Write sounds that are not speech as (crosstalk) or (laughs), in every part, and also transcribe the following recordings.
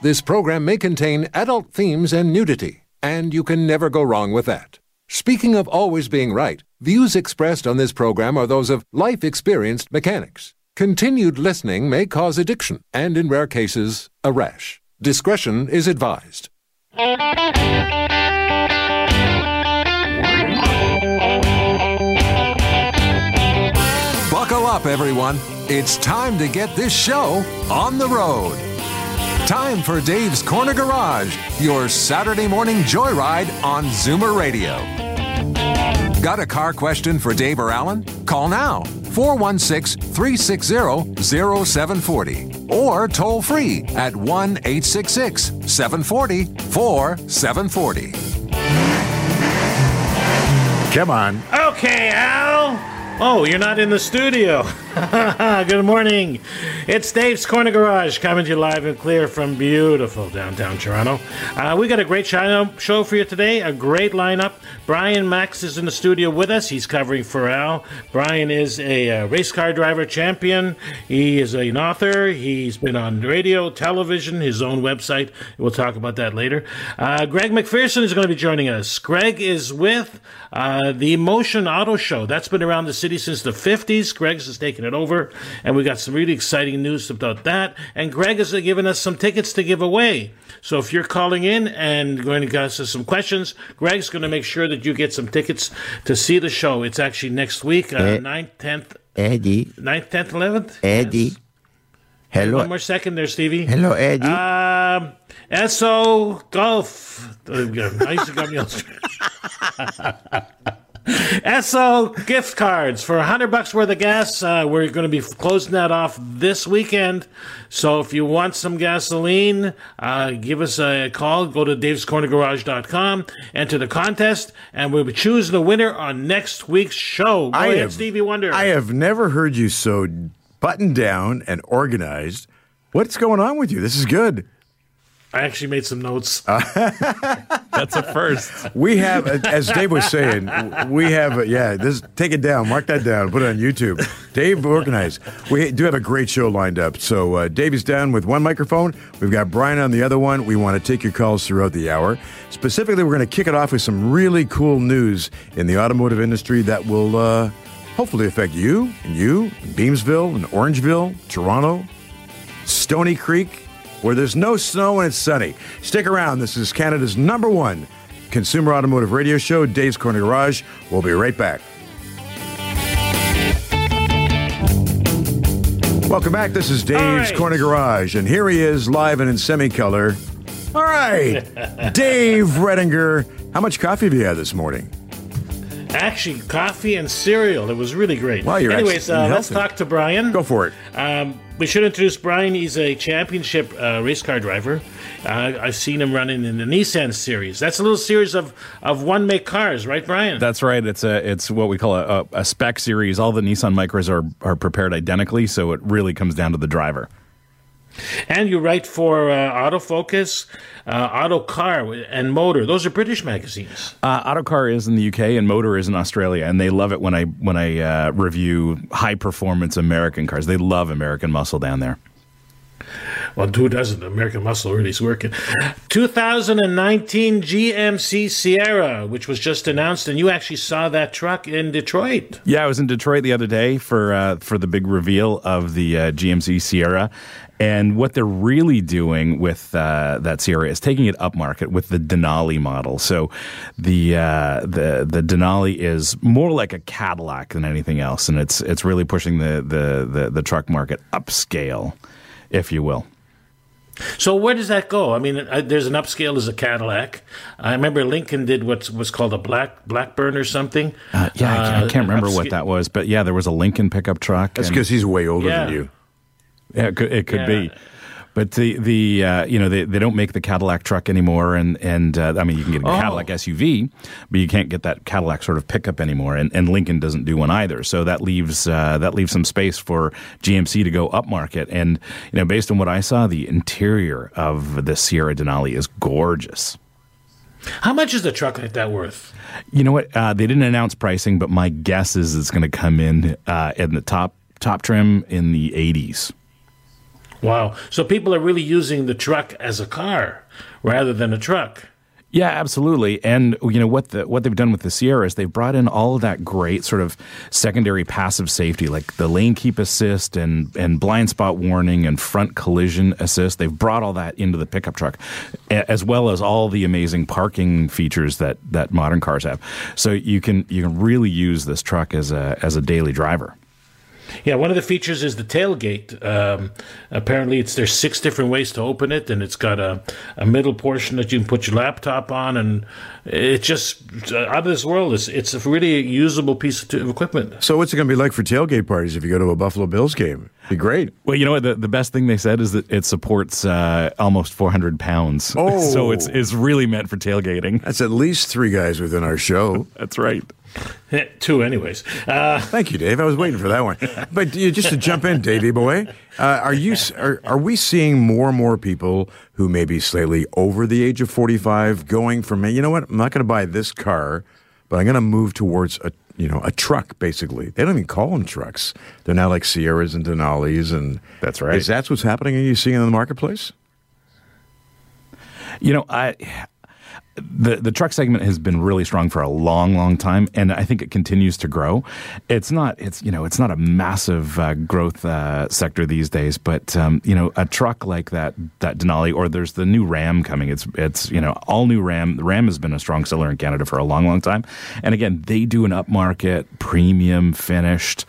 This program may contain adult themes and nudity, and you can never go wrong with that. Speaking of always being right, views expressed on this program are those of life experienced mechanics. Continued listening may cause addiction and, in rare cases, a rash. Discretion is advised. Buckle up, everyone. It's time to get this show on the road. Time for Dave's Corner Garage, your Saturday morning joyride on Zoomer Radio. Got a car question for Dave or Alan? Call now 416 360 0740 or toll free at 1 866 740 4740. Come on. Okay, Al. Oh, you're not in the studio. (laughs) Good morning. It's Dave's Corner Garage coming to you live and clear from beautiful downtown Toronto. Uh, we got a great show for you today, a great lineup. Brian Max is in the studio with us. He's covering Al. Brian is a uh, race car driver champion. He is an author. He's been on radio, television, his own website. We'll talk about that later. Uh, Greg McPherson is going to be joining us. Greg is with uh, the Motion Auto Show. That's been around the city since the 50s. Greg's has taken it over, and we got some really exciting news about that. And Greg has given us some tickets to give away. So if you're calling in and going to ask us some questions, Greg's going to make sure that you get some tickets to see the show. It's actually next week, uh, Eh, 9th, 10th, Eddie. 9th, 10th, 11th? Eddie. Yes. Hello. One more second there, Stevie. Hello, Eddie. Um, Esso Golf. I used to got me on (laughs) Esso gift cards for 100 bucks worth of gas. Uh, we're going to be closing that off this weekend. So if you want some gasoline, uh, give us a call. Go to davescornergarage.com, enter the contest, and we'll choose the winner on next week's show. Go I ahead, have- Stevie Wonder. I have never heard you so buttoned down and organized. What's going on with you? This is good. I actually made some notes. (laughs) That's a first. We have, as Dave was saying, we have, yeah, this, take it down, mark that down, put it on YouTube. Dave organized. We do have a great show lined up. So uh, Dave is down with one microphone. We've got Brian on the other one. We want to take your calls throughout the hour. Specifically, we're going to kick it off with some really cool news in the automotive industry that will uh, hopefully affect you and you, in Beamsville and Orangeville, Toronto, Stoney Creek, where there's no snow and it's sunny. Stick around. This is Canada's number one consumer automotive radio show, Dave's Corner Garage. We'll be right back. Welcome back. This is Dave's right. Corner Garage, and here he is, live and in semi-color. All right, (laughs) Dave Redinger. How much coffee have you had this morning? Actually, coffee and cereal. It was really great. Wow, you're Anyways, uh, let's talk to Brian. Go for it. Um, we should introduce Brian. He's a championship uh, race car driver. Uh, I've seen him running in the Nissan series. That's a little series of, of one make cars, right, Brian? That's right. It's a it's what we call a, a, a spec series. All the Nissan Micras are are prepared identically, so it really comes down to the driver. And you write for uh, Autofocus, uh, Autocar, and Motor. Those are British magazines. Uh, Autocar is in the UK and Motor is in Australia, and they love it when I when I uh, review high performance American cars. They love American muscle down there. Well, who doesn't? American Muscle really is working. 2019 GMC Sierra, which was just announced, and you actually saw that truck in Detroit. Yeah, I was in Detroit the other day for uh, for the big reveal of the uh, GMC Sierra, and what they're really doing with uh, that Sierra is taking it upmarket with the Denali model. So the uh, the the Denali is more like a Cadillac than anything else, and it's it's really pushing the the the, the truck market upscale, if you will. So where does that go? I mean, uh, there's an upscale as a Cadillac. I remember Lincoln did what was called a black Blackwood or something. Uh, yeah, I, can't- I Uh, can't remember what that was, but yeah, there was a Lincoln pickup truck. That's because he's way older Yeah. than you. Yeah, it could, it could Yeah. be. But the the uh, you know they, they don't make the Cadillac truck anymore, and and uh, I mean you can get a Oh. Cadillac SUV, but you can't get that Cadillac sort of pickup anymore, and, and Lincoln doesn't do one either. So that leaves uh, that leaves some space for GMC to go upmarket. And you know based on what I saw, the interior of the Sierra Denali is gorgeous. How much is a truck like that worth? You know what? Uh, they didn't announce pricing, but my guess is it's going to come in uh, in the top top trim in the 80s. Wow. So people are really using the truck as a car rather than a truck. Yeah, absolutely. And you know what the what they've done with the Sierra is they've brought in all of that great sort of secondary passive safety, like the lane keep assist and and blind spot warning and front collision assist. They've brought all that into the pickup truck, as well as all the amazing parking features that that modern cars have. So you can you can really use this truck as a as a daily driver. Yeah, one of the features is the tailgate. Um, apparently, it's there's six different ways to open it, and it's got a, a middle portion that you can put your laptop on, and it's just uh, out of this world. It's it's a really usable piece of, of equipment. So what's it going to be like for tailgate parties if you go to a Buffalo Bills game? Be great. Well, you know what? The, the best thing they said is that it supports uh, almost 400 pounds. (laughs) Oh. so it's it's really meant for tailgating. That's at least three guys within our show. (laughs) That's right. Two, anyways. Uh, Thank you, Dave. I was waiting for that one. But just to jump in, Davey boy, uh, are you are, are we seeing more and more people who may be slightly over the age of forty five going from you know what I'm not going to buy this car, but I'm going to move towards a you know a truck basically. They don't even call them trucks. They're now like Sierras and Denali's and That's right. Is that what's happening? Are you seeing in the marketplace? You know, I the the truck segment has been really strong for a long, long time, and I think it continues to grow. It's not, it's you know, it's not a massive uh, growth uh, sector these days, but um, you know, a truck like that that Denali, or there's the new Ram coming. It's it's you know, all new Ram. The Ram has been a strong seller in Canada for a long, long time, and again, they do an upmarket, premium, finished.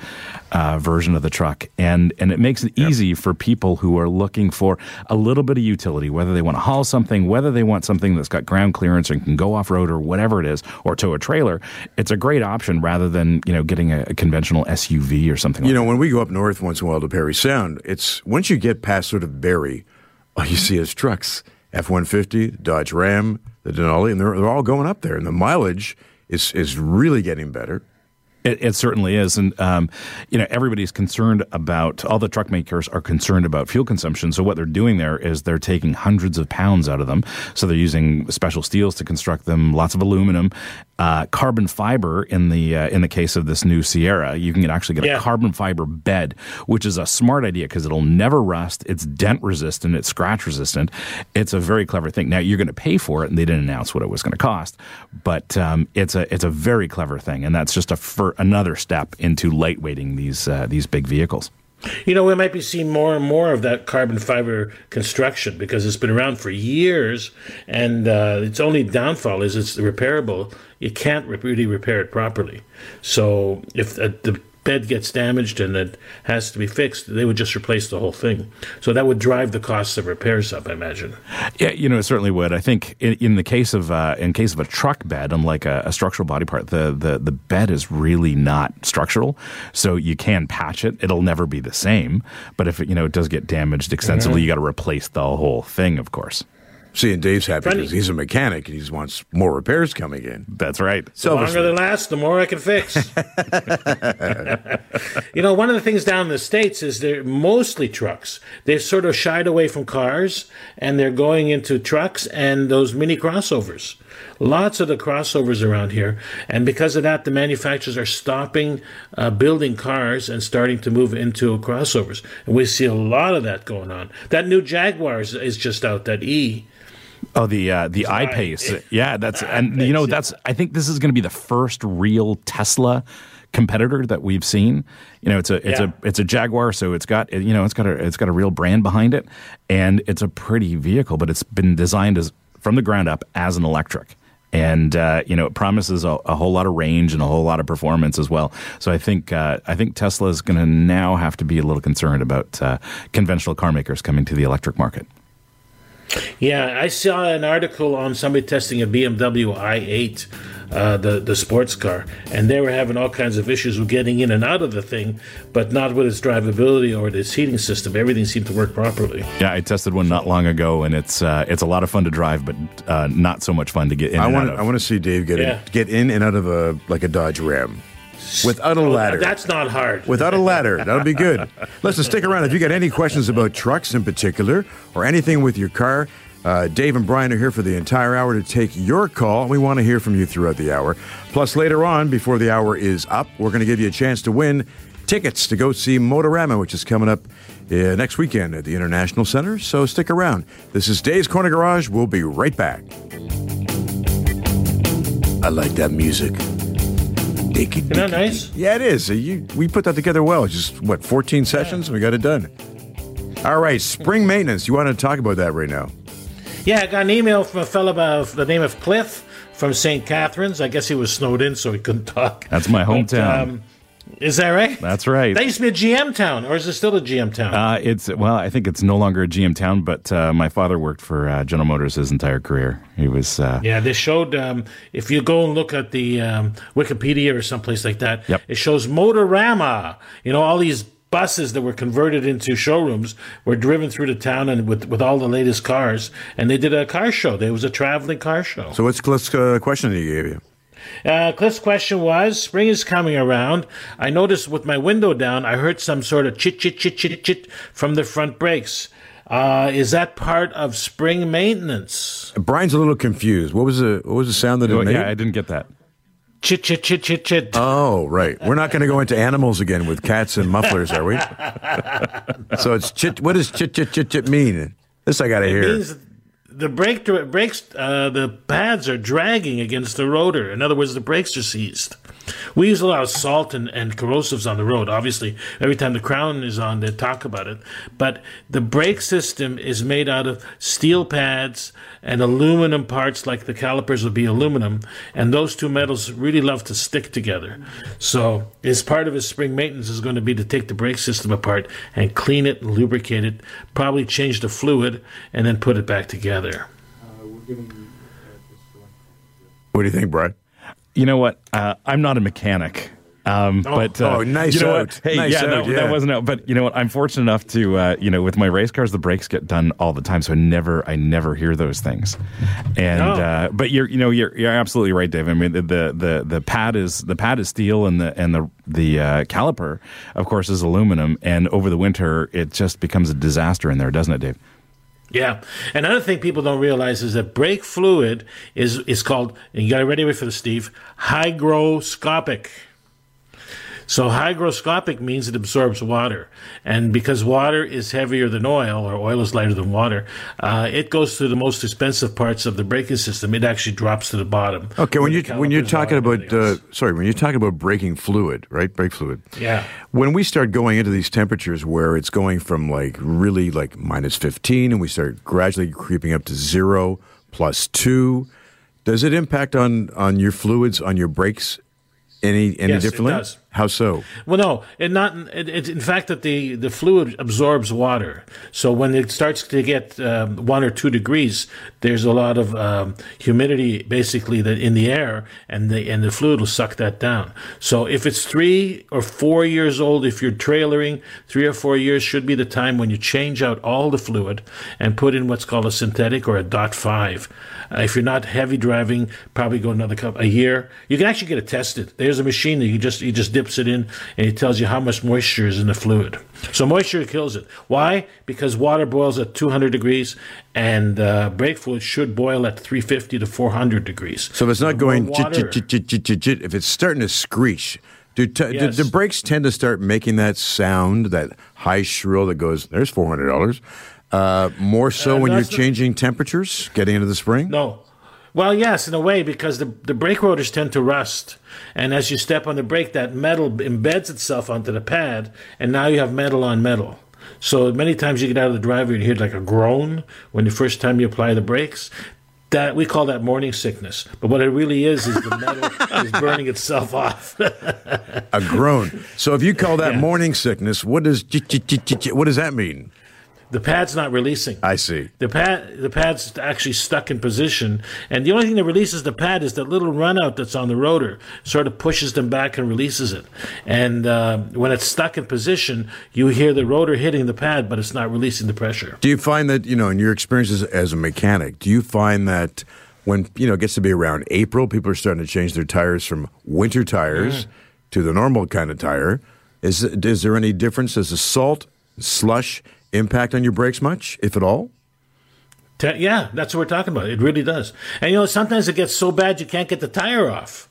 Uh, version of the truck, and and it makes it easy for people who are looking for a little bit of utility, whether they want to haul something, whether they want something that's got ground clearance and can go off road or whatever it is, or tow a trailer. It's a great option rather than you know getting a, a conventional SUV or something. You like know, when we go up north once in a while to Parry Sound, it's once you get past sort of Barrie, all you see is trucks. F one fifty, Dodge Ram, the Denali, and they're, they're all going up there. And the mileage is is really getting better. It, it certainly is, and um, you know everybody's concerned about. All the truck makers are concerned about fuel consumption. So what they're doing there is they're taking hundreds of pounds out of them. So they're using special steels to construct them, lots of aluminum, uh, carbon fiber. In the uh, in the case of this new Sierra, you can actually get Yeah. a carbon fiber bed, which is a smart idea because it'll never rust. It's dent resistant. It's scratch resistant. It's a very clever thing. Now you're going to pay for it, and they didn't announce what it was going to cost, but um, it's a it's a very clever thing, and that's just a fir- another step into lightweighting these uh, these big vehicles. You know, we might be seeing more and more of that carbon fiber construction because it's been around for years, and uh, its only downfall is it's repairable. You can't really repair it properly. So if uh, the bed gets damaged and it has to be fixed, they would just replace the whole thing. So that would drive the costs of repairs up, I imagine. Yeah, you know, it certainly would. I think in, in the case of uh, in case of a truck bed, unlike a, a structural body part, the, the the bed is really not structural, so you can patch it. It'll never be the same, but if it, you know it does get damaged extensively, you got to replace the whole thing, of course. See, and Dave's happy Funny. because he's a mechanic and he just wants more repairs coming in. That's right. The longer they last, the more I can fix. (laughs) you know, one of the things down in the States is they're mostly trucks. They've sort of shied away from cars and they're going into trucks and those mini crossovers. Lots of the crossovers around here. And because of that, the manufacturers are stopping uh, building cars and starting to move into crossovers. And we see a lot of that going on. That new Jaguar is, is just out, that E. Oh, the uh, the iPace. Yeah, that's and you know that's. I think this is going to be the first real Tesla competitor that we've seen. You know, it's a it's Yeah. a it's a Jaguar, so it's got you know it's got a it's got a real brand behind it, and it's a pretty vehicle, but it's been designed as from the ground up as an electric. And uh, you know it promises a, a whole lot of range and a whole lot of performance as well. So I think uh, I think Tesla is going to now have to be a little concerned about uh, conventional car makers coming to the electric market. Yeah, I saw an article on somebody testing a BMW i8 uh, the the sports car, and they were having all kinds of issues with getting in and out of the thing, but not with its drivability or its heating system. Everything seemed to work properly. Yeah, I tested one not long ago, and it's uh, it's a lot of fun to drive, but uh, not so much fun to get in. I and want out of. I want to see Dave get Yeah. in, get in and out of a like a Dodge Ram without a ladder. That's not hard. Without a ladder, that'll be good. (laughs) Listen, stick around. If you got any questions about trucks in particular or anything with your car, uh, Dave and Brian are here for the entire hour to take your call. We want to hear from you throughout the hour. Plus, later on, before the hour is up, we're going to give you a chance to win tickets to go see Motorama, which is coming up uh, next weekend at the International Center. So stick around. This is Dave's Corner Garage. We'll be right back. I like that music. Isn't that nice? Yeah, it is. You, we put that together well. It's just, what, 14 sessions? We got it done. All right, spring maintenance. You want to talk about that right now? Yeah, I got an email from a fellow by the name of Cliff from St. Catharines. I guess he was snowed in, so he couldn't talk. That's my But, hometown. um, is that right? That's right. That used to be a GM town, or is it still a GM town? Uh, it's well, I think it's no longer a GM town, but uh, my father worked for uh, General Motors his entire career. He was uh, yeah, they showed. Um, if you go and look at the um, Wikipedia or someplace like that, Yep. it shows Motorama. You know, all these buses that were converted into showrooms were driven through the town and with with all the latest cars, and they did a car show. There was a traveling car show. So, what's Cliff's uh, question he gave you? Uh, Cliff's question was: Spring is coming around. I noticed with my window down, I heard some sort of chit chit chit chit chit from the front brakes. Uh, is that part of spring maintenance? Brian's a little confused. What was the what was the sound that it oh, made? yeah, I didn't get that. Chit chit chit chit chit. Oh, right. We're not going to go into animals again with cats and mufflers, are we? (laughs) so it's chit. What does chit chit chit chit mean? This I got to hear. means the brake brakes uh, the pads are dragging against the rotor. In other words, the brakes are seized. We use a lot of salt and, and corrosives on the road. Obviously, every time the crown is on, they talk about it. But the brake system is made out of steel pads and aluminum parts, like the calipers would be aluminum. And those two metals really love to stick together. So, as part of his spring maintenance is going to be to take the brake system apart and clean it and lubricate it, probably change the fluid, and then put it back together. What do you think, Brian? You know what? Uh, I'm not a mechanic. Um, but uh, oh, nice you know out. what? Hey, Nice yeah, out, that, yeah. that wasn't out. But you know what? I'm fortunate enough to, uh, you know, with my race cars, the brakes get done all the time, so I never, I never hear those things. And Oh. uh, but you're, you know, you're, you're absolutely right, Dave. I mean, the, the the the pad is the pad is steel, and the and the the uh, caliper, of course, is aluminum. And over the winter, it just becomes a disaster in there, doesn't it, Dave? Yeah. Another thing people don't realize is that brake fluid is is called, and you got to ready for this, Steve, hygroscopic. So hygroscopic means it absorbs water, and because water is heavier than oil, or oil is lighter than water, uh, it goes through the most expensive parts of the braking system. It actually drops to the bottom. Okay, when you when you're talking about uh, sorry, when you're talking about braking fluid, right? Brake fluid. Yeah. When we start going into these temperatures where it's going from like really like minus 15 and we start gradually creeping up to 0 plus 2, does it impact on on your fluids on your brakes any any Yes, it differently? does. How so? Well, no, it not. It, it, in fact, that the, the fluid absorbs water. So when it starts to get um, one or two degrees, there's a lot of um, humidity, basically, that in the air, and the and the fluid will suck that down. So if it's three or four years old, if you're trailering, three or four years should be the time when you change out all the fluid and put in what's called a synthetic or a dot five. Uh, if you're not heavy driving, probably go another couple a year. You can actually get it tested. There's a machine that you just you just dips it in and it tells you how much moisture is in the fluid. So moisture kills it. Why? Because water boils at 200 degrees, and uh, brake fluid should boil at 350 to 400 degrees. So if it's not The going water- if it's starting to screech, do, t- Yes. do the brakes tend to start making that sound, that high shrill that goes, there's $400, uh, more so Uh, when you're changing temperatures, getting into the spring? No. Well, yes, in a way, because the, the brake rotors tend to rust. And as you step on the brake, that metal embeds itself onto the pad, and now you have metal on metal. So many times you get out of the driver, and you hear like a groan when the first time you apply the brakes. That we call that morning sickness. But what it really is is the metal (laughs) is burning itself off. A groan. So if you call that (laughs) Yeah. morning sickness, what does what does that mean? The pad's not releasing. I see. The pad, the pad's actually stuck in position, and the only thing that releases the pad is that little runout that's on the rotor, sort of pushes them back and releases it. And uh, when it's stuck in position, you hear the rotor hitting the pad, but it's not releasing the pressure. Do you find that you know in your experiences as a mechanic, do you find that when you know it gets to be around April, people are starting to change their tires from winter tires Mm. to the normal kind of tire? Is is there any difference? Does the salt slush impact on your brakes much, if at all? Te- yeah, that's what we're talking about. It really does. And you know, sometimes it gets so bad you can't get the tire off.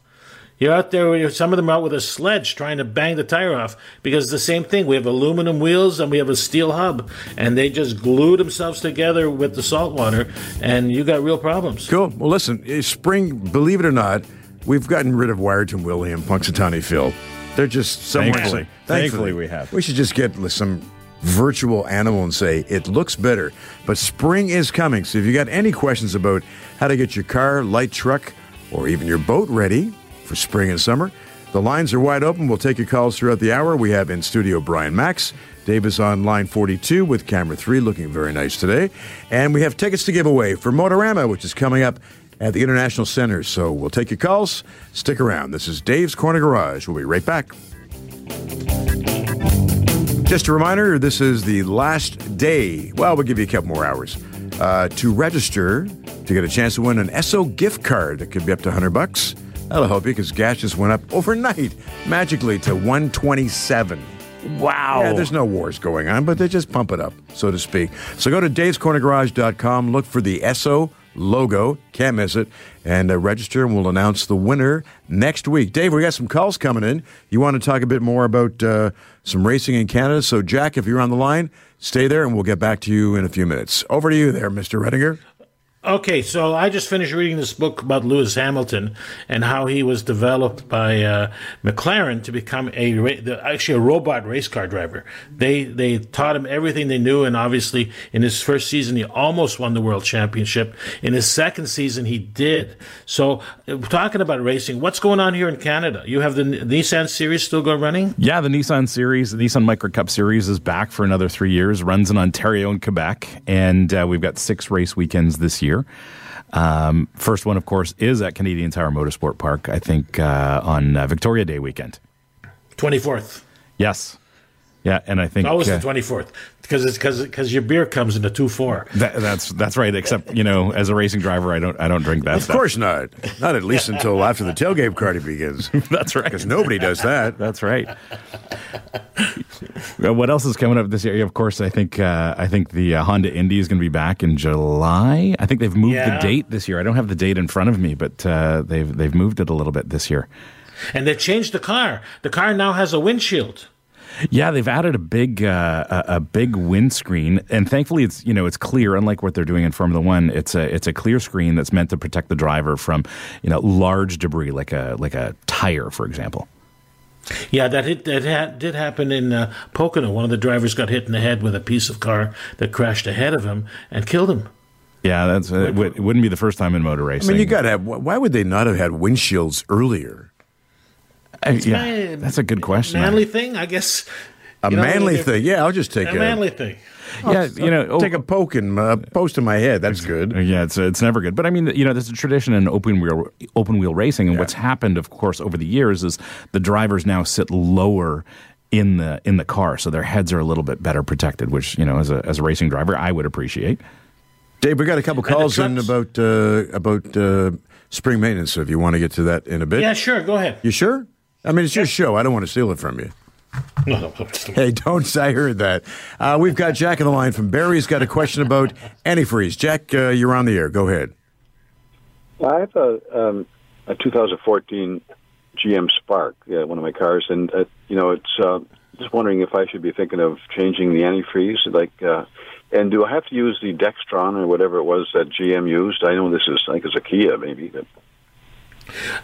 You're out there, with- some of them are out with a sledge trying to bang the tire off because it's the same thing. We have aluminum wheels and we have a steel hub, and they just glue themselves together with the salt water, and you got real problems. Cool. Well, listen, eh, spring, believe it or not, we've gotten rid of Wiarton Willie and Punxsutawney Phil. They're just somewhere. Thankfully. Thankfully we have. We should just get some virtual animal and say it looks better. But spring is coming, so if you got any questions about how to get your car, light truck, or even your boat ready for spring and summer, the lines are wide open. We'll take your calls throughout the hour. We have in studio Brian Max. Davis on line 42 with camera 3, looking very nice today. And we have tickets to give away for Motorama, which is coming up at the International Center. So we'll take your calls. Stick around. This is Dave's Corner Garage. We'll be right back. Just a reminder, this is the last day. Well, we'll give you a couple more hours uh, to register to get a chance to win an Esso gift card that could be up to 100 bucks. That'll help you because gas just went up overnight magically to 127. Wow. Yeah, there's no wars going on, but they just pump it up, so to speak. So go to davescornergarage.com, look for the Esso logo, can't miss it, and uh, register, and we'll announce the winner next week. Dave, we got some calls coming in. You want to talk a bit more about uh, some racing in Canada? So, Jack, if you're on the line, stay there, and we'll get back to you in a few minutes. Over to you there, Mr. Redinger. Okay, so I just finished reading this book about Lewis Hamilton and how he was developed by uh, McLaren to become a actually a robot race car driver. They they taught him everything they knew, and obviously in his first season he almost won the world championship. In his second season he did. So uh, talking about racing, what's going on here in Canada? You have the Nissan Series still going running? Yeah, the Nissan Series, the Nissan Micra Cup Series is back for another three years. Runs in Ontario and Quebec, and uh, we've got six race weekends this year. Um, first one, of course, is at Canadian Tire Motorsport Park. I think uh, on uh, Victoria Day weekend. Twenty fourth. Yes, yeah, and I think Always uh, the twenty fourth because it's because because your beer comes in a two four. that, that's that's right. Except you know, as a racing driver, I don't I don't drink that stuff. Of stuff. course not. Not at least until after the tailgate party begins, (laughs) that's right. because nobody does that. That's right. What else is coming up this year? Of course, I think uh, I think the uh, Honda Indy is going to be back in July. I think they've moved Yeah. the date this year. I don't have the date in front of me, but uh, they've they've moved it a little bit this year. And they changed the car. The car now has a windshield. Yeah, they've added a big uh, a, a big windscreen, and thankfully it's you know it's clear. Unlike what they're doing in Formula One, it's a it's a clear screen that's meant to protect the driver from you know large debris like a like a tire, for example. Yeah, that hit, that ha- did happen in uh, Pocono. One of the drivers got hit in the head with a piece of car that crashed ahead of him and killed him. Yeah, that's uh, it, would- it wouldn't be the first time in motor I racing. mean, you got to have. Why would they not have had windshields earlier? I- yeah, my- that's a good question. Manly thing, I guess. A You know, manly if- thing. Yeah, I'll just take A a, manly thing. yeah, you know, oh, take a poke and uh, post in my head. That's good. Yeah, it's it's never good. But I mean, you know, there's a tradition in open wheel open wheel racing, and what's happened, of course, over the years is the drivers now sit lower in the in the car, so their heads are a little bit better protected. Which you know, as a as a racing driver, I would appreciate. Dave, we got a couple the calls in about uh, about uh, spring maintenance. So if you want to get to that in a bit, Yeah, sure. Go ahead. you sure? I mean, it's your show. I don't want to steal it from you. No, no, no, Hey, don't. I heard that. Uh, we've got Jack on the line from Barrie's got a question about antifreeze. Jack, uh, you're on the air. Go ahead. I have a um, a 2014 GM Spark, yeah, one of my cars, and uh, you know, it's uh, just wondering if I should be thinking of changing the antifreeze, like, uh, and do I have to use the Dextron or whatever it was that GM used? I know this is, I think it's a Kia, maybe. But,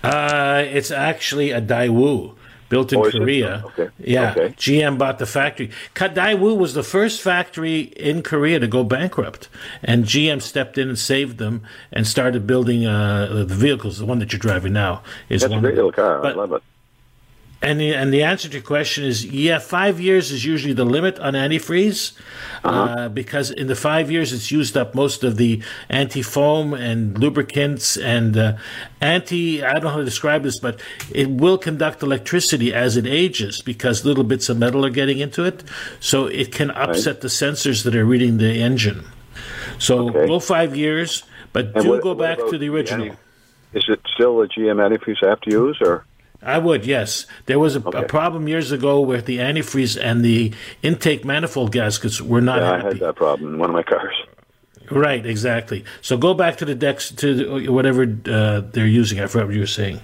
Uh, it's actually a Daewoo built in Oh. Korea. Okay. Yeah, Okay. GM bought the factory. Daewoo was the first factory in Korea to go bankrupt, and GM stepped in and saved them and started building uh, the vehicles. The one that you're driving now is that's a one. great of them. little car. But- I love it. And the, and the answer to your question is yeah, five years is usually the limit on antifreeze uh because in the five years it's used up most of the anti foam and lubricants and uh, anti. I don't know how to describe this, but it will conduct electricity as it ages because little bits of metal are getting into it. So it can upset the sensors that are reading the engine. So Okay. go five years, but And do what- go back to the original. anti- Is it still a GM antifreeze I have to use, or I would, yes. There was a, a problem years ago where the antifreeze and the intake manifold gaskets were not yeah, I had that problem in one of my cars. Right, exactly. So go back to the Dex to the, whatever uh, they're using. I forgot what you were saying.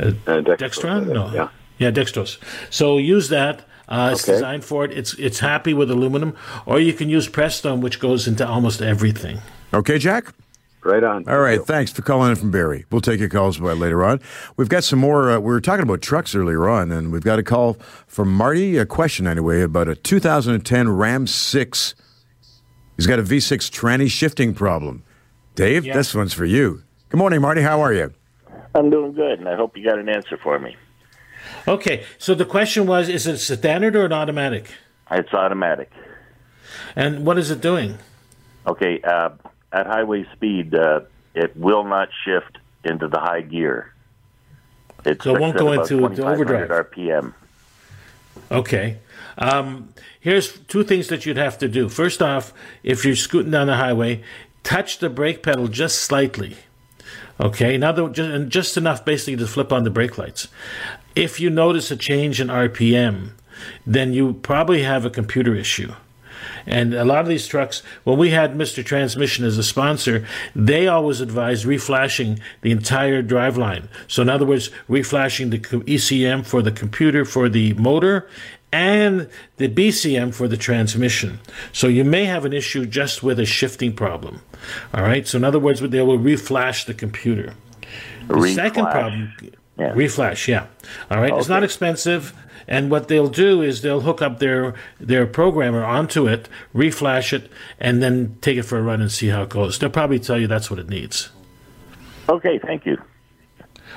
Uh, Uh, Dextros, Dextron? No. Yeah. Yeah, Dextros. So use that. Uh, it's Okay. designed for it. It's it's happy with aluminum, or you can use Prestone, which goes into almost everything. Okay, Jack? Right on. All right, thanks for calling in from Barrie. We'll take your calls by later on. We've got some more. Uh, we were talking about trucks earlier on, and we've got a call from Marty, a question anyway, about a 2010 Ram 6. He's got a V6 tranny shifting problem. Dave, Yeah. this one's for you. Good morning, Marty. How are you? I'm doing good, and I hope you got an answer for me. Okay, so the question was: Is it standard or an automatic? It's automatic. And what is it doing? Okay, uh, at highway speed, uh, it will not shift into the high gear. It's So it won't go into the 2500 overdrive. RPM. Okay. Um, here's two things that you'd have to do. First off, if you're scooting down the highway, touch the brake pedal just slightly. Okay, now the, just, and just enough basically to flip on the brake lights. If you notice a change in RPM, then you probably have a computer issue. And a lot of these trucks, when we had Mr. Transmission as a sponsor, they always advised reflashing the entire driveline. So, in other words, reflashing the ECM for the computer for the motor and the BCM for the transmission. So, you may have an issue just with a shifting problem. All right. So, in other words, they will reflash the computer. The second problem, Yeah. reflash, yeah. All right, it's not expensive, and what they'll do is they'll hook up their their programmer onto it, reflash it, and then take it for a run and see how it goes. They'll probably tell you that's what it needs. Okay, thank you.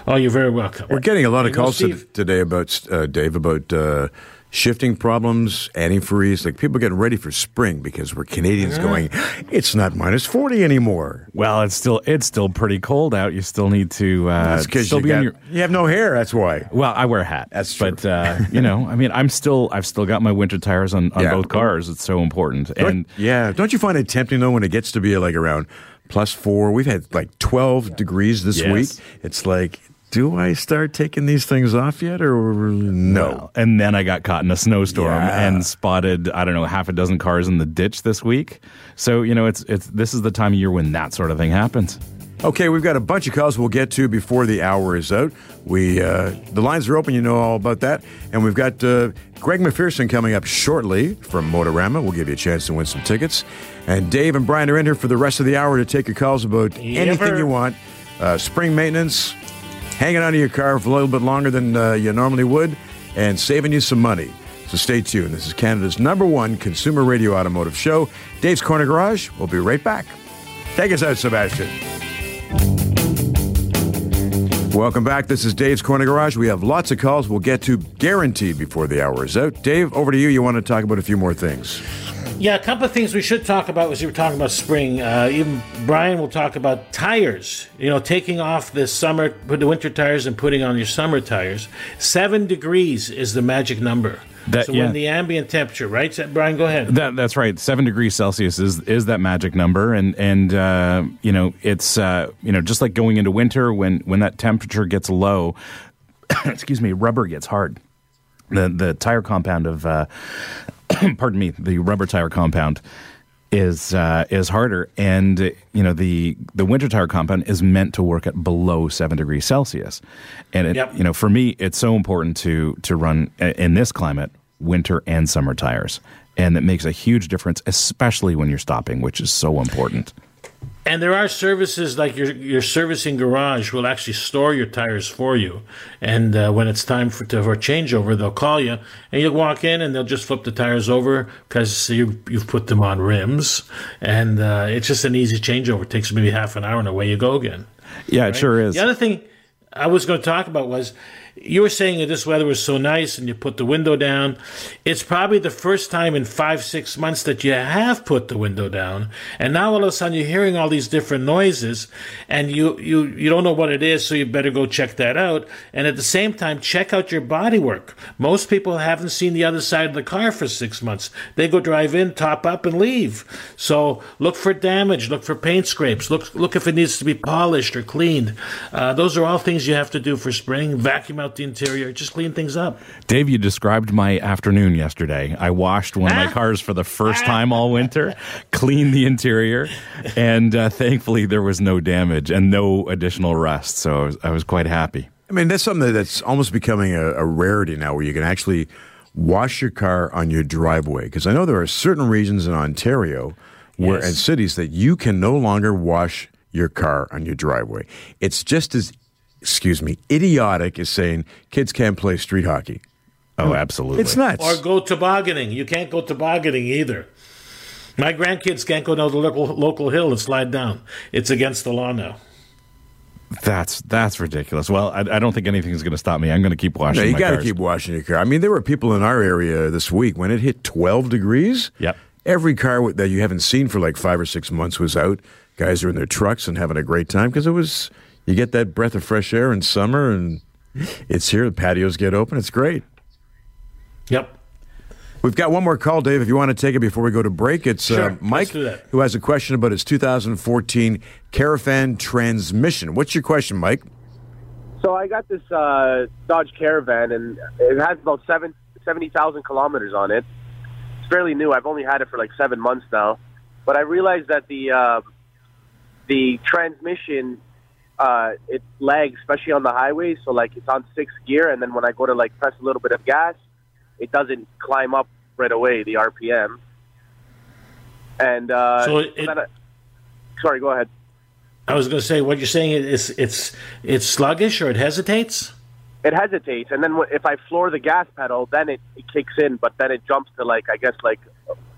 Oh, you're very welcome. We're getting a lot of You know, calls to- Steve- today about, uh, Dave, about uh, shifting problems, antifreeze. Like people getting ready for spring because we're Canadians going, it's not minus 40 anymore. Well, it's still it's still pretty cold out. You still need to uh, That's because still you, be in got- your. you have no hair. That's why. Well, I wear a hat. That's true. But uh, you know, I mean, I'm still I've still got my winter tires on, on Yeah. both cars. It's so important. And yeah, don't you find it tempting though when it gets to be like around plus four? We've had like twelve degrees this Yes. week. It's like, do I start taking these things off yet, or no? Well, and then I got caught in a snowstorm Yeah. and spotted I don't know half a dozen cars in the ditch this week. So you know, it's it's this is the time of year when that sort of thing happens. Okay, we've got a bunch of calls we'll get to before the hour is out. We uh, the lines are open, you know all about that, and we've got uh, Greg McPherson coming up shortly from Motorama. We'll give you a chance to win some tickets, and Dave and Brian are in here for the rest of the hour to take your calls about anything you want. Uh, spring maintenance, hanging onto your car for a little bit longer than uh, you normally would, and saving you some money. So stay tuned. This is Canada's number one consumer radio automotive show. Dave's Corner Garage. We'll be right back. Take us out, Sebastian. Welcome back. This is Dave's Corner Garage. We have lots of calls we'll get to guaranteed before the hour is out. Dave, over to you. You want to talk about a few more things. Yeah, a couple of things we should talk about as you were talking about spring. Uh, even Brian will talk about tires. You know, taking off the summer, put the winter tires and putting on your summer tires. Seven degrees is the magic number. That- so yeah. when the ambient temperature, right? So, Brian, go ahead. That, that's right. Seven degrees Celsius is is that magic number, and and uh, you know it's uh, you know just like going into winter when when that temperature gets low, (coughs) excuse me, rubber gets hard. The the tire compound of uh, (coughs) pardon me, the rubber tire compound is uh, is harder, and you know the the winter tire compound is meant to work at below seven degrees Celsius, and it, Yep. you know for me it's so important to to run uh, in this climate winter and summer tires, and it makes a huge difference, especially when you're stopping, which is so important. And there are services like your your servicing garage will actually store your tires for you, and uh, when it's time for, to, for a changeover, they'll call you, and you'll walk in, and they'll just flip the tires over because you you've put them on rims, and uh, it's just an easy changeover. It takes maybe half an hour, and away you go again. Yeah, it sure is. The other thing I was going to talk about was you were saying that this weather was so nice and you put the window down. It's probably the first time in five, six months that you have put the window down. And now all of a sudden you're hearing all these different noises and you, you, you don't know what it is, so you better go check that out. And at the same time, check out your bodywork. Most people haven't seen the other side of the car for six months. They go drive in, top up, and leave. So look for damage, look for paint scrapes, look, look if it needs to be polished or cleaned. Uh, those are all things you have to do for spring. Vacuum out the interior, just clean things up. Dave, you described my afternoon yesterday. I washed one of my cars for the first time all winter, (laughs) cleaned the interior, and uh, thankfully there was no damage and no additional rust. So I was, I was quite happy. I mean, that's something that's almost becoming a, a rarity now where you can actually wash your car on your driveway. Because I know there are certain regions in Ontario where, Yes. and cities that you can no longer wash your car on your driveway. It's just as, excuse me, idiotic is saying kids can't play street hockey. Oh, absolutely. It's nuts. Or go tobogganing. You can't go tobogganing either. My grandkids can't go down the local, local hill and slide down. It's against the law now. That's that's ridiculous. Well, I, I don't think anything's going to stop me. I'm going to keep washing. No, you got to keep washing your car. I mean, there were people in our area this week when it hit 12 degrees. Yep. Every car that you haven't seen for like five or six months was out. Guys are in their trucks and having a great time because it was, you get that breath of fresh air in summer and it's here. The patios get open. It's great. Yep. We've got one more call, Dave, if you want to take it before we go to break. It's Sure, uh, Mike let's do that. who has a question about his 2014 Caravan transmission. What's your question, Mike? So I got this uh, Dodge Caravan, and it has about seven, 70,000 kilometers on it. It's fairly new. I've only had it for like seven months now, but I realized that the uh, the transmission uh, it lags, especially on the highway. So like it's on sixth gear, and then when I go to like press a little bit of gas, it doesn't climb up right away the RPM. And uh, So it- I- sorry, go ahead. I was going to say what you're saying is it's it's sluggish or it hesitates. it hesitates, and then if I floor the gas pedal, then it, it kicks in, but then it jumps to like I guess like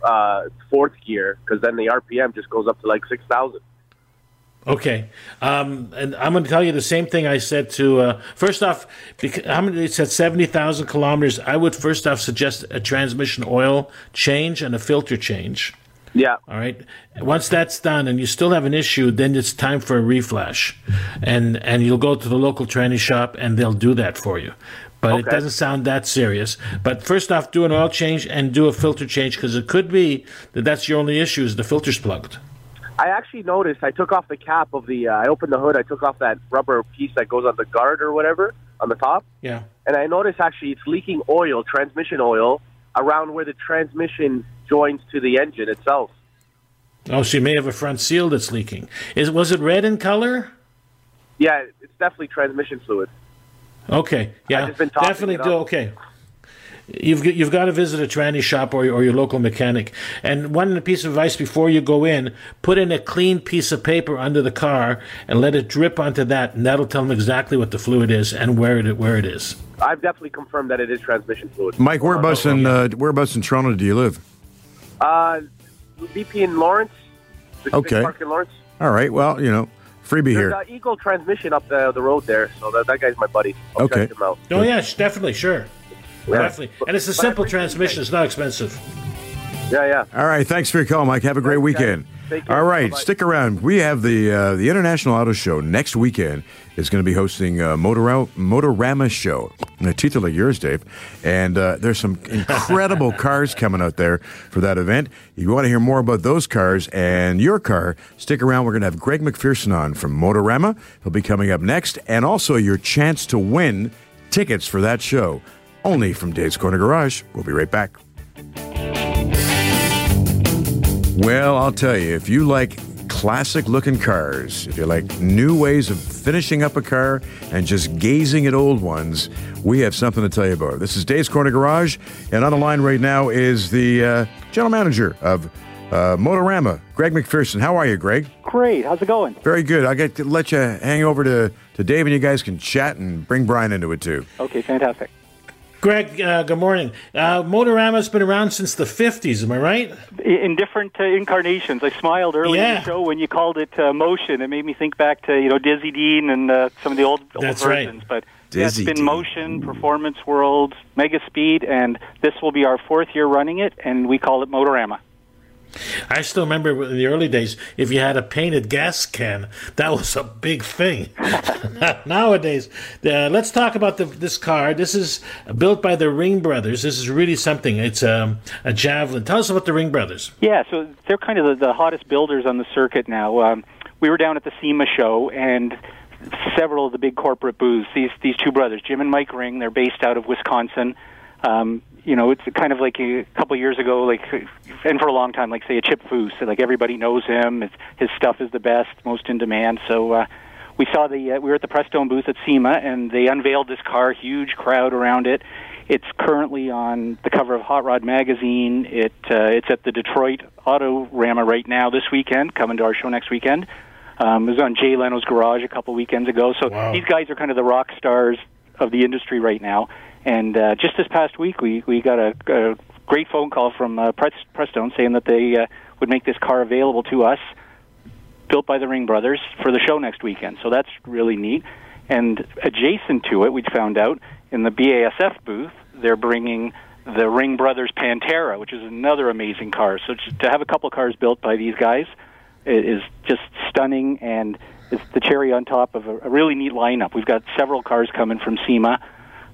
uh, fourth gear because then the RPM just goes up to like six thousand. Okay, um, and I'm going to tell you the same thing I said to. Uh, first off, because how many? It said seventy thousand kilometers. I would first off suggest a transmission oil change and a filter change. Yeah, All right. Once that's done and you still have an issue, then it's time for a reflash, and and you'll go to the local tranny shop and they'll do that for you. But it doesn't sound that serious. But first off, do an oil change and do a filter change because it could be that that's your only issue is the filter's plugged. I actually noticed. I took off the cap of the. Uh, I opened the hood. I took off that rubber piece that goes on the guard or whatever on the top, Yeah. and I noticed actually it's leaking oil, transmission oil, around where the transmission joins to the engine itself. Oh, so you may have a front seal that's leaking. Is was it red in color? Yeah, it's definitely transmission fluid. Okay, yeah, definitely it do. Okay, you've got- you've got to visit a tranny shop or, or your local mechanic. And one piece of advice before you go in: put in a clean piece of paper under the car and let it drip onto that, and that'll tell them exactly what the fluid is and where it where it is. I've definitely confirmed that it is transmission fluid. Mike, whereabouts in, uh, whereabouts in Toronto do you live? Uh, BP in Lawrence. The Okay. park in Lawrence. All right. Well, you know, freebie There's here. uh, Eagle Transmission up the, the road there, so that, that guy's my buddy. I'll Okay. check him out. Oh yeah, definitely, sure, Yeah. definitely. And it's a simple transmission; it's not expensive. Yeah, yeah. All right. Thanks for your call, Mike. Have a great Thanks, weekend. Take care. All right. Bye-bye. Stick around. We have the uh, the International Auto Show next weekend. Is going to be hosting uh, Motorama, Motorama Show. And the teeth are like yours, Dave. And uh, there's some (laughs) incredible cars coming out there for that event. If you want to hear more about those cars and your car, stick around. We're going to have Greg McPherson on from Motorama. He'll be coming up next. And also your chance to win tickets for that show. Only from Dave's Corner Garage. We'll be right back. Well, I'll tell you, if you like classic looking cars, if you like new ways of finishing up a car and just gazing at old ones, we have something to tell you about. This is Dave's Corner Garage, and on the line right now is the uh, general manager of uh, Motorama, Greg McPherson. How are you, Greg? Great. How's it going? Very good. I'll get to let you hang over to, to Dave, and you guys can chat and bring Brian into it too. Okay, fantastic. Greg, uh, good morning. Uh, Motorama's been around since the 50s, am I right? in different uh, incarnations. I smiled earlier in the show when you called it uh, motion. It made me think back to you know Dizzy Dean and uh, some of the old, old That's right. versions. But yeah, it's Dizzy been Dean. motion, performance world, mega speed, and this will be our fourth year running it, and we call it Motorama. I still remember in the early days, if you had a painted gas can, that was a big thing. (laughs) Nowadays, uh, let's talk about the, this car. This is built by the Ring Brothers. This is really something. It's um, a Javelin. Tell us about the Ring Brothers. Yeah, so they're kind of the, the hottest builders on the circuit now. Um, we were down at the SEMA show, and several of the big corporate booths. These these two brothers, Jim and Mike Ring, they're based out of Wisconsin. Um, you know, it's kind of like a couple years ago, like, and for a long time, like say a Chip Foose. Like everybody knows him. It's, his stuff is the best, most in demand. So. uh we saw the uh, we were at the Prestone booth at SEMA, and they unveiled this car. Huge crowd around it. It's currently on the cover of Hot Rod magazine. It uh, it's at the Detroit Autorama right now this weekend, coming to our show next weekend. Um, it was on Jay Leno's Garage a couple weekends ago. So Wow. these guys are kind of the rock stars of the industry right now. And uh, just this past week, we we got a, a great phone call from uh, Prest- Prestone saying that they uh, would make this car available to us built by the Ring Brothers for the show next weekend. So that's really neat. And adjacent to it, we found out in the BASF booth, they're bringing the Ring Brothers Pantera, which is another amazing car. So to have a couple cars built by these guys is just stunning and it's the cherry on top of a really neat lineup. We've got several cars coming from SEMA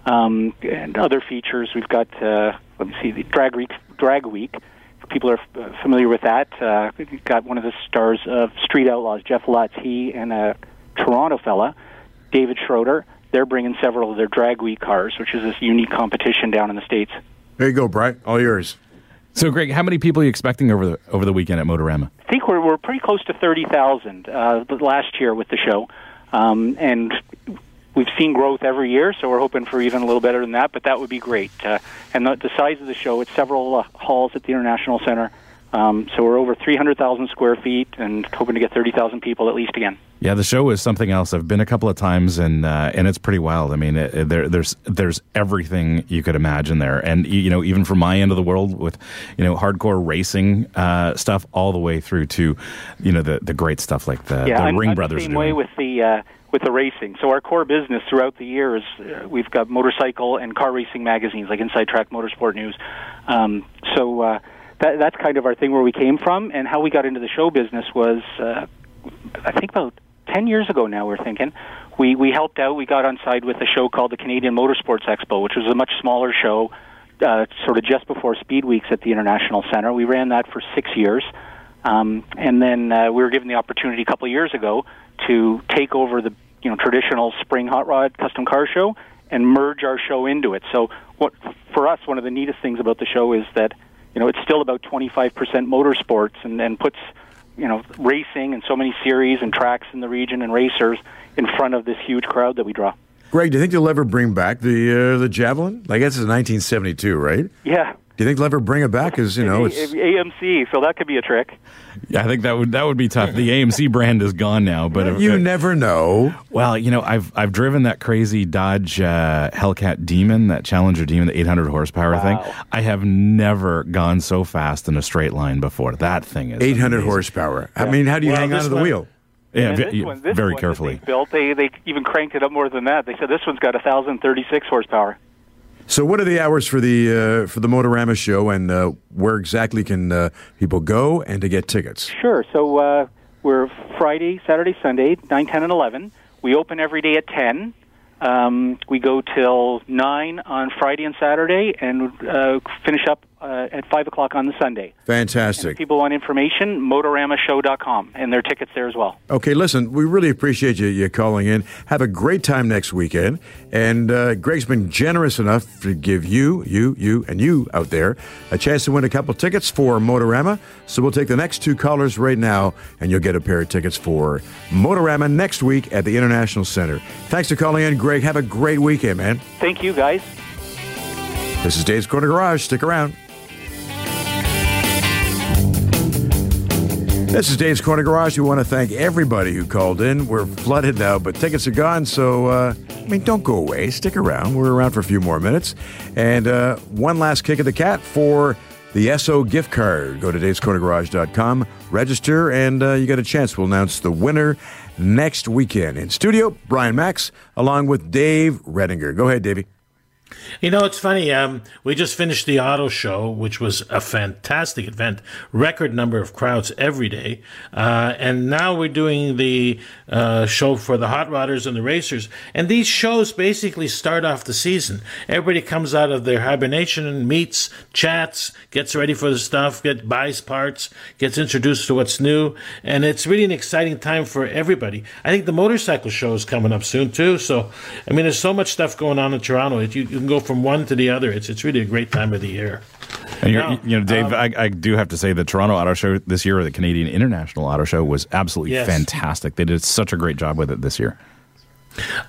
um, and other features. We've got, uh, let me see, the Drag Week. Drag Week. If people are uh, familiar with that, uh, we've got one of the stars of Street Outlaws, Jeff Lutz, he and a Toronto fella, David Schroeder. They're bringing several of their Drag Week cars, which is this unique competition down in the States. There you go, Brian. All yours. So, Greg, how many people are you expecting over the over the weekend at Motorama? I think we're we're pretty close to thirty thousand uh, last year with the show, um, and we've seen growth every year. So we're hoping for even a little better than that. But that would be great. Uh, and the, the size of the show, it's several uh, halls at the International Center. Um, so we're over three hundred thousand square feet, and hoping to get thirty thousand people at least again. Yeah, the show is something else. I've been a couple of times, and uh, and it's pretty wild. I mean, it, it- there, there's there's everything you could imagine there, and you know, even from my end of the world with you know hardcore racing uh, stuff, all the way through to you know the the great stuff like the, yeah, the I'm, Ring I'm Brothers the same are way with the uh, with the racing. So our core business throughout the year is uh, we've got motorcycle and car racing magazines like Inside Track Motorsport News. Um, so uh, that, that's kind of our thing where we came from, and how we got into the show business was uh, I think about ten years ago now. We're thinking we we helped out. We got on side with a show called the Canadian Motorsports Expo, which was a much smaller show. Uh, sort of just before Speed Weeks at the International Center. We ran that for six years. Um, and then uh, we were given the opportunity a couple of years ago to take over the you know traditional spring hot rod custom car show and merge our show into it. So what for us one of the neatest things about the show is that you know it's still about 25% motorsports and then puts you know racing and so many series and tracks in the region and racers in front of this huge crowd that we draw. Greg, do you think they'll ever bring back the uh, the javelin? I guess it's 1972, right? Yeah. Do you think they'll ever bring it back? Because you know, it's AMC, so that could be a trick. Yeah, I think that would that would be tough. The AMC brand is gone now, but if- you never know. Well, you know, I've I've driven that crazy Dodge uh, Hellcat Demon, that Challenger Demon, the 800 horsepower thing. I have never gone so fast in a straight line before. That thing is 800 amazing. horsepower. I mean, how do you Well, hang this onto the one- wheel? Yeah, And ve- this one, this very one carefully. they built. They they even cranked it up more than that. They said this one's got 1,036 horsepower. So, what are the hours for the uh, for the Motorama show, and uh, where exactly can uh, people go and to get tickets? Sure. So uh, we're Friday, Saturday, Sunday, 9, 10, and 11. We open every day at 10. Um, we go till 9 on Friday and Saturday and uh, finish up uh, at 5 o'clock on the Sunday. If Fantastic. people want information, motoramashow.com, and there are tickets there as well. Okay, listen, we really appreciate you, you calling in. Have a great time next weekend. And uh, Greg's been generous enough to give you, you, you, and you out there a chance to win a couple tickets for Motorama. So we'll take the next two callers right now, and you'll get a pair of tickets for Motorama next week at the International Center. Thanks for calling in, Greg. Have a great weekend, man. Thank you, guys. This is Dave's Corner Garage. Stick around. This is Dave's Corner Garage. We want to thank everybody who called in. We're flooded now, but tickets are gone. So, uh, I mean, don't go away. Stick around. We're around for a few more minutes. And uh, one last kick of the cat for the Esso gift card. Go to davescornergarage.com, register, and uh, you get a chance. We'll announce the winner next weekend. In studio, Brian Makse, along with Dave Redinger. Go ahead, Davey. You know, it's funny. Um, we just finished the auto show, which was a fantastic event, record number of crowds every day. Uh, and now we're doing the uh, show for the hot rodders and the racers. And these shows basically start off the season. Everybody comes out of their hibernation and meets, chats, gets ready for the stuff, get buys parts, gets introduced to what's new, and it's really an exciting time for everybody. I think the motorcycle show is coming up soon too. So, I mean, there's so much stuff going on in Toronto. You, you can go from one to the other. It's it's really a great time of the year. And Now, you know, Dave, um, I, I do have to say the Toronto Auto Show this year, or the Canadian International Auto Show, was absolutely Yes. fantastic. They did such a great job with it this year.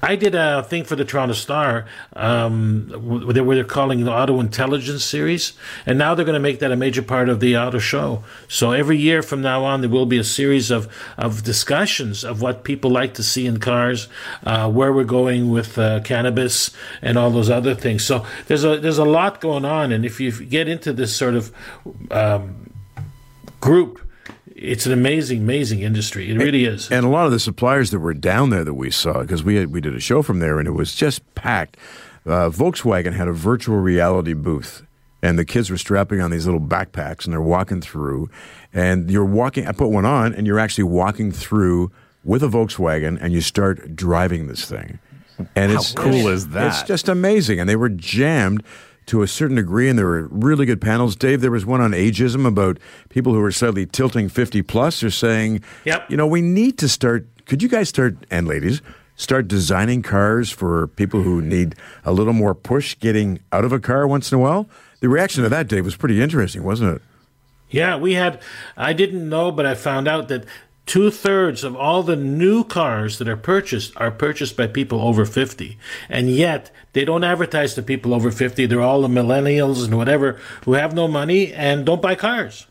I did a thing for the Toronto Star um, they were calling the Auto Intelligence Series, and now they're going to make that a major part of the auto show. So every year from now on, there will be a series of, of discussions of what people like to see in cars, uh, where we're going with uh, cannabis, and all those other things. So there's a there's a lot going on, and if you get into this sort of um, group, it's an amazing, amazing industry. It really is. And a lot of the suppliers that were down there that we saw, because we had, we did a show from there and it was just packed. Uh, Volkswagen had a virtual reality booth, and the kids were strapping on these little backpacks and they're walking through. And you're walking. I put one on, and you're actually walking through with a Volkswagen, and you start driving this thing. And How it's cool is that? It's just amazing, and they were jammed to a certain degree, and there were really good panels. Dave, there was one on ageism about people who are slightly tilting 50 plus. They're saying, Yep. you know, we need to start. Could you guys start, and ladies, start designing cars for people who need a little more push getting out of a car once in a while? The reaction to that, Dave, was pretty interesting, wasn't it? Yeah, we had. I didn't know, but I found out that two thirds of all the new cars that are purchased are purchased by people over 50. And yet, they don't advertise to people over 50. They're all the millennials and whatever who have no money and don't buy cars.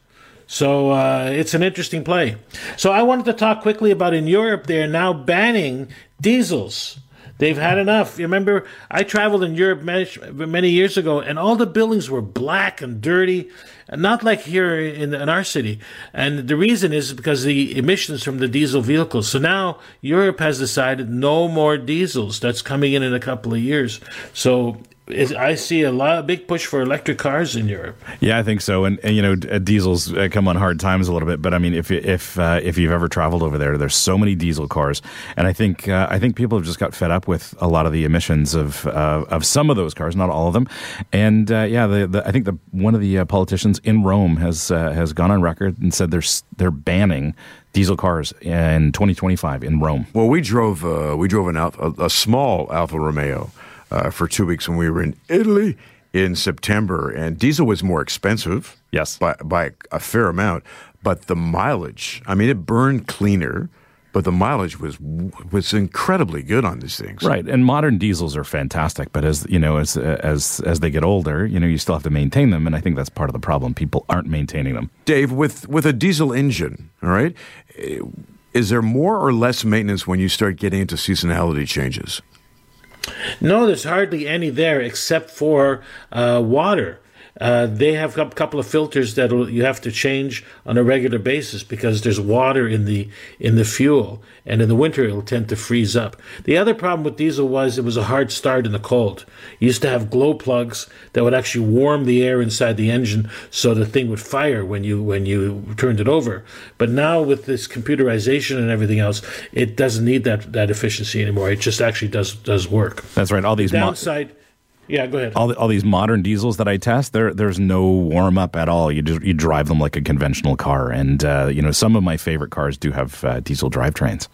So uh, it's an interesting play. So I wanted to talk quickly about in Europe, they're now banning diesels. They've had enough. You remember, I traveled in Europe many, many years ago, and all the buildings were black and dirty, not like here in, in our city. And the reason is because the emissions from the diesel vehicles. So now Europe has decided no more diesels. That's coming in in a couple of years. So is, I see a lot, a big push for electric cars in Europe. Yeah, I think so. And, and you know, uh, diesels uh, come on hard times a little bit. But I mean, if you- if uh, if you've ever traveled over there, there's so many diesel cars, and I think uh, I think people have just got fed up with a lot of the emissions of uh, of some of those cars, not all of them. And uh, yeah, the, the, I think the one of the uh, politicians in Rome has uh, has gone on record and said they're they're banning diesel cars in 2025 in Rome. Well, we drove uh, we drove an Alfa, a, a small Alfa Romeo uh, for two weeks when we were in Italy in September, and diesel was more expensive. Yes. by by a fair amount, but the mileage. I mean, it burned cleaner, but the mileage was was incredibly good on these things. Right, and modern diesels are fantastic, but as you know, as as as they get older, you know, you still have to maintain them, and I think that's part of the problem. People aren't maintaining them. Dave, with with a diesel engine, all right, is there more or less maintenance when you start getting into seasonality changes? No, there's hardly any there except for uh, water. Uh, they have a couple of filters that you have to change on a regular basis because there's water in the in the fuel, and in the winter it'll tend to freeze up. The other problem with diesel was it was a hard start in the cold. You used to have glow plugs that would actually warm the air inside the engine, so the thing would fire when you when you turned it over. But now with this computerization and everything else, it doesn't need that that efficiency anymore. It just actually does does work. That's right. All these mo- Downside, yeah, go ahead. all, the, all these modern diesels that I test, there there's no warm up at all. You just you drive them like a conventional car, and uh, you know some of my favorite cars do have uh, diesel drivetrains.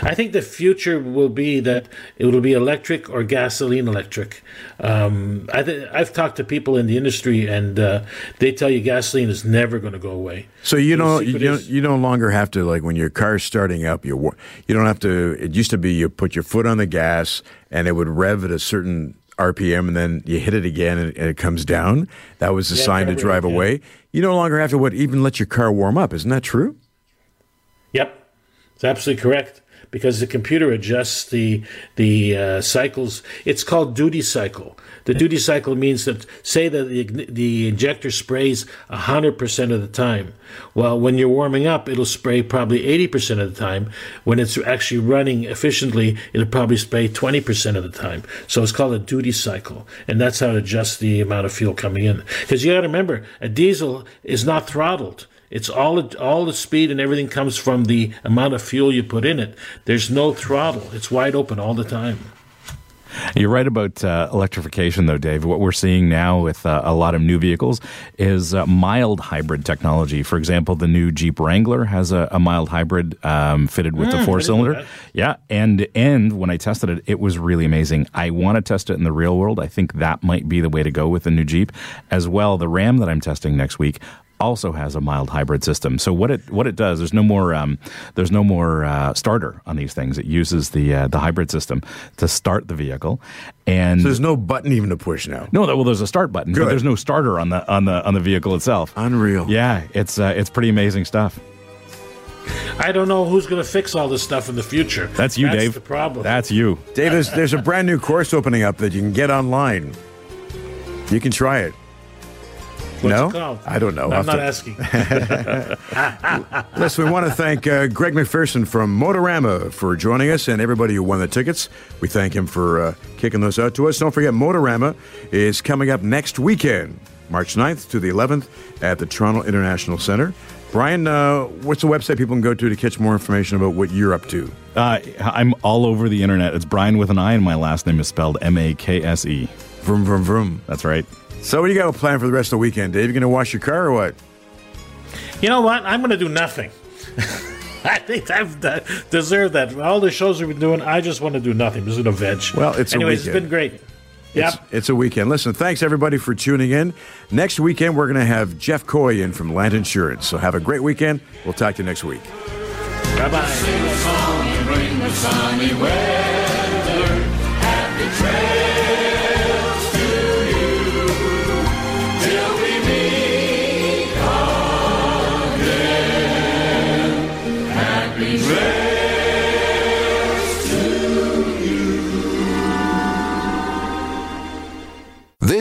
I think the future will be that it will be electric or gasoline electric. Um, I th- I've talked to people in the industry, and uh, they tell you gasoline is never going to go away. So you The know you don't, is- you no longer have to like when your car's starting up you you don't have to it used to be you put your foot on the gas and it would rev at a certain RPM and then you hit it again and, and it comes down. That was the Yeah, sign to drive yeah. away. You no longer have to what even let your car warm up. Isn't that true? Yep, it's absolutely correct because the computer adjusts the the uh, cycles. It's called duty cycle. The duty cycle means that say that the, the injector sprays hundred percent of the time. Well, when you're warming up, it'll spray probably eighty percent of the time. When it's actually running efficiently, it'll probably spray twenty percent of the time. So it's called a duty cycle, and that's how it adjusts the amount of fuel coming in. Because you got to remember, a diesel is not throttled. It's all all the speed and everything comes from the amount of fuel you put in it. There's no throttle. It's wide open all the time. You're right about uh, electrification, though, Dave. What we're seeing now with uh, a lot of new vehicles is uh, mild hybrid technology. For example, the new Jeep Wrangler has a, a mild hybrid um, fitted with Mm, the four cylinder. Yeah, and and when I tested it, it was really amazing. I want to test it in the real world. I think that might be the way to go with the new Jeep. As well, the Ram that I'm testing next week also has a mild hybrid system. So what it what it does, there's no more um, there's no more uh, starter on these things. It uses the uh, the hybrid system to start the vehicle, and So there's no button even to push now. no, well, there's a start button, but there's no starter on the on the on the vehicle itself. Unreal. Yeah, it's uh, it's pretty amazing stuff. I don't know who's going to fix all this stuff in the future. That's you, That's Dave. The problem. That's you. Dave, there's, there's a brand new course opening up that you can get online. You can try it. What's no? it called? I don't know. I'm not to- asking. (laughs) (laughs) Listen, we want to thank uh, Greg McPherson from Motorama for joining us and everybody who won the tickets. We thank him for uh, kicking those out to us. Don't forget, Motorama is coming up next weekend, March 9th to the 11th at the Toronto International Center. Brian, uh, what's the website people can go to to catch more information about what you're up to? Uh, I'm all over the internet. It's Brian with an I, and my last name is spelled M A K S E. Vroom, vroom, vroom. That's right. So, what do you got planned for the rest of the weekend, Dave? You going to wash your car or what? you know what? I'm going to do nothing. (laughs) I think I've de- deserved that. All the shows we've been doing, I just want to do nothing. Just gonna veg. Well, it's a anyways. It's weekend. been great. Yep. It's, it's a weekend. Listen, thanks everybody for tuning in. Next weekend, we're going to have Jeff Coy in from Land Insurance. So have a great weekend. We'll talk to you next week. Bye bye.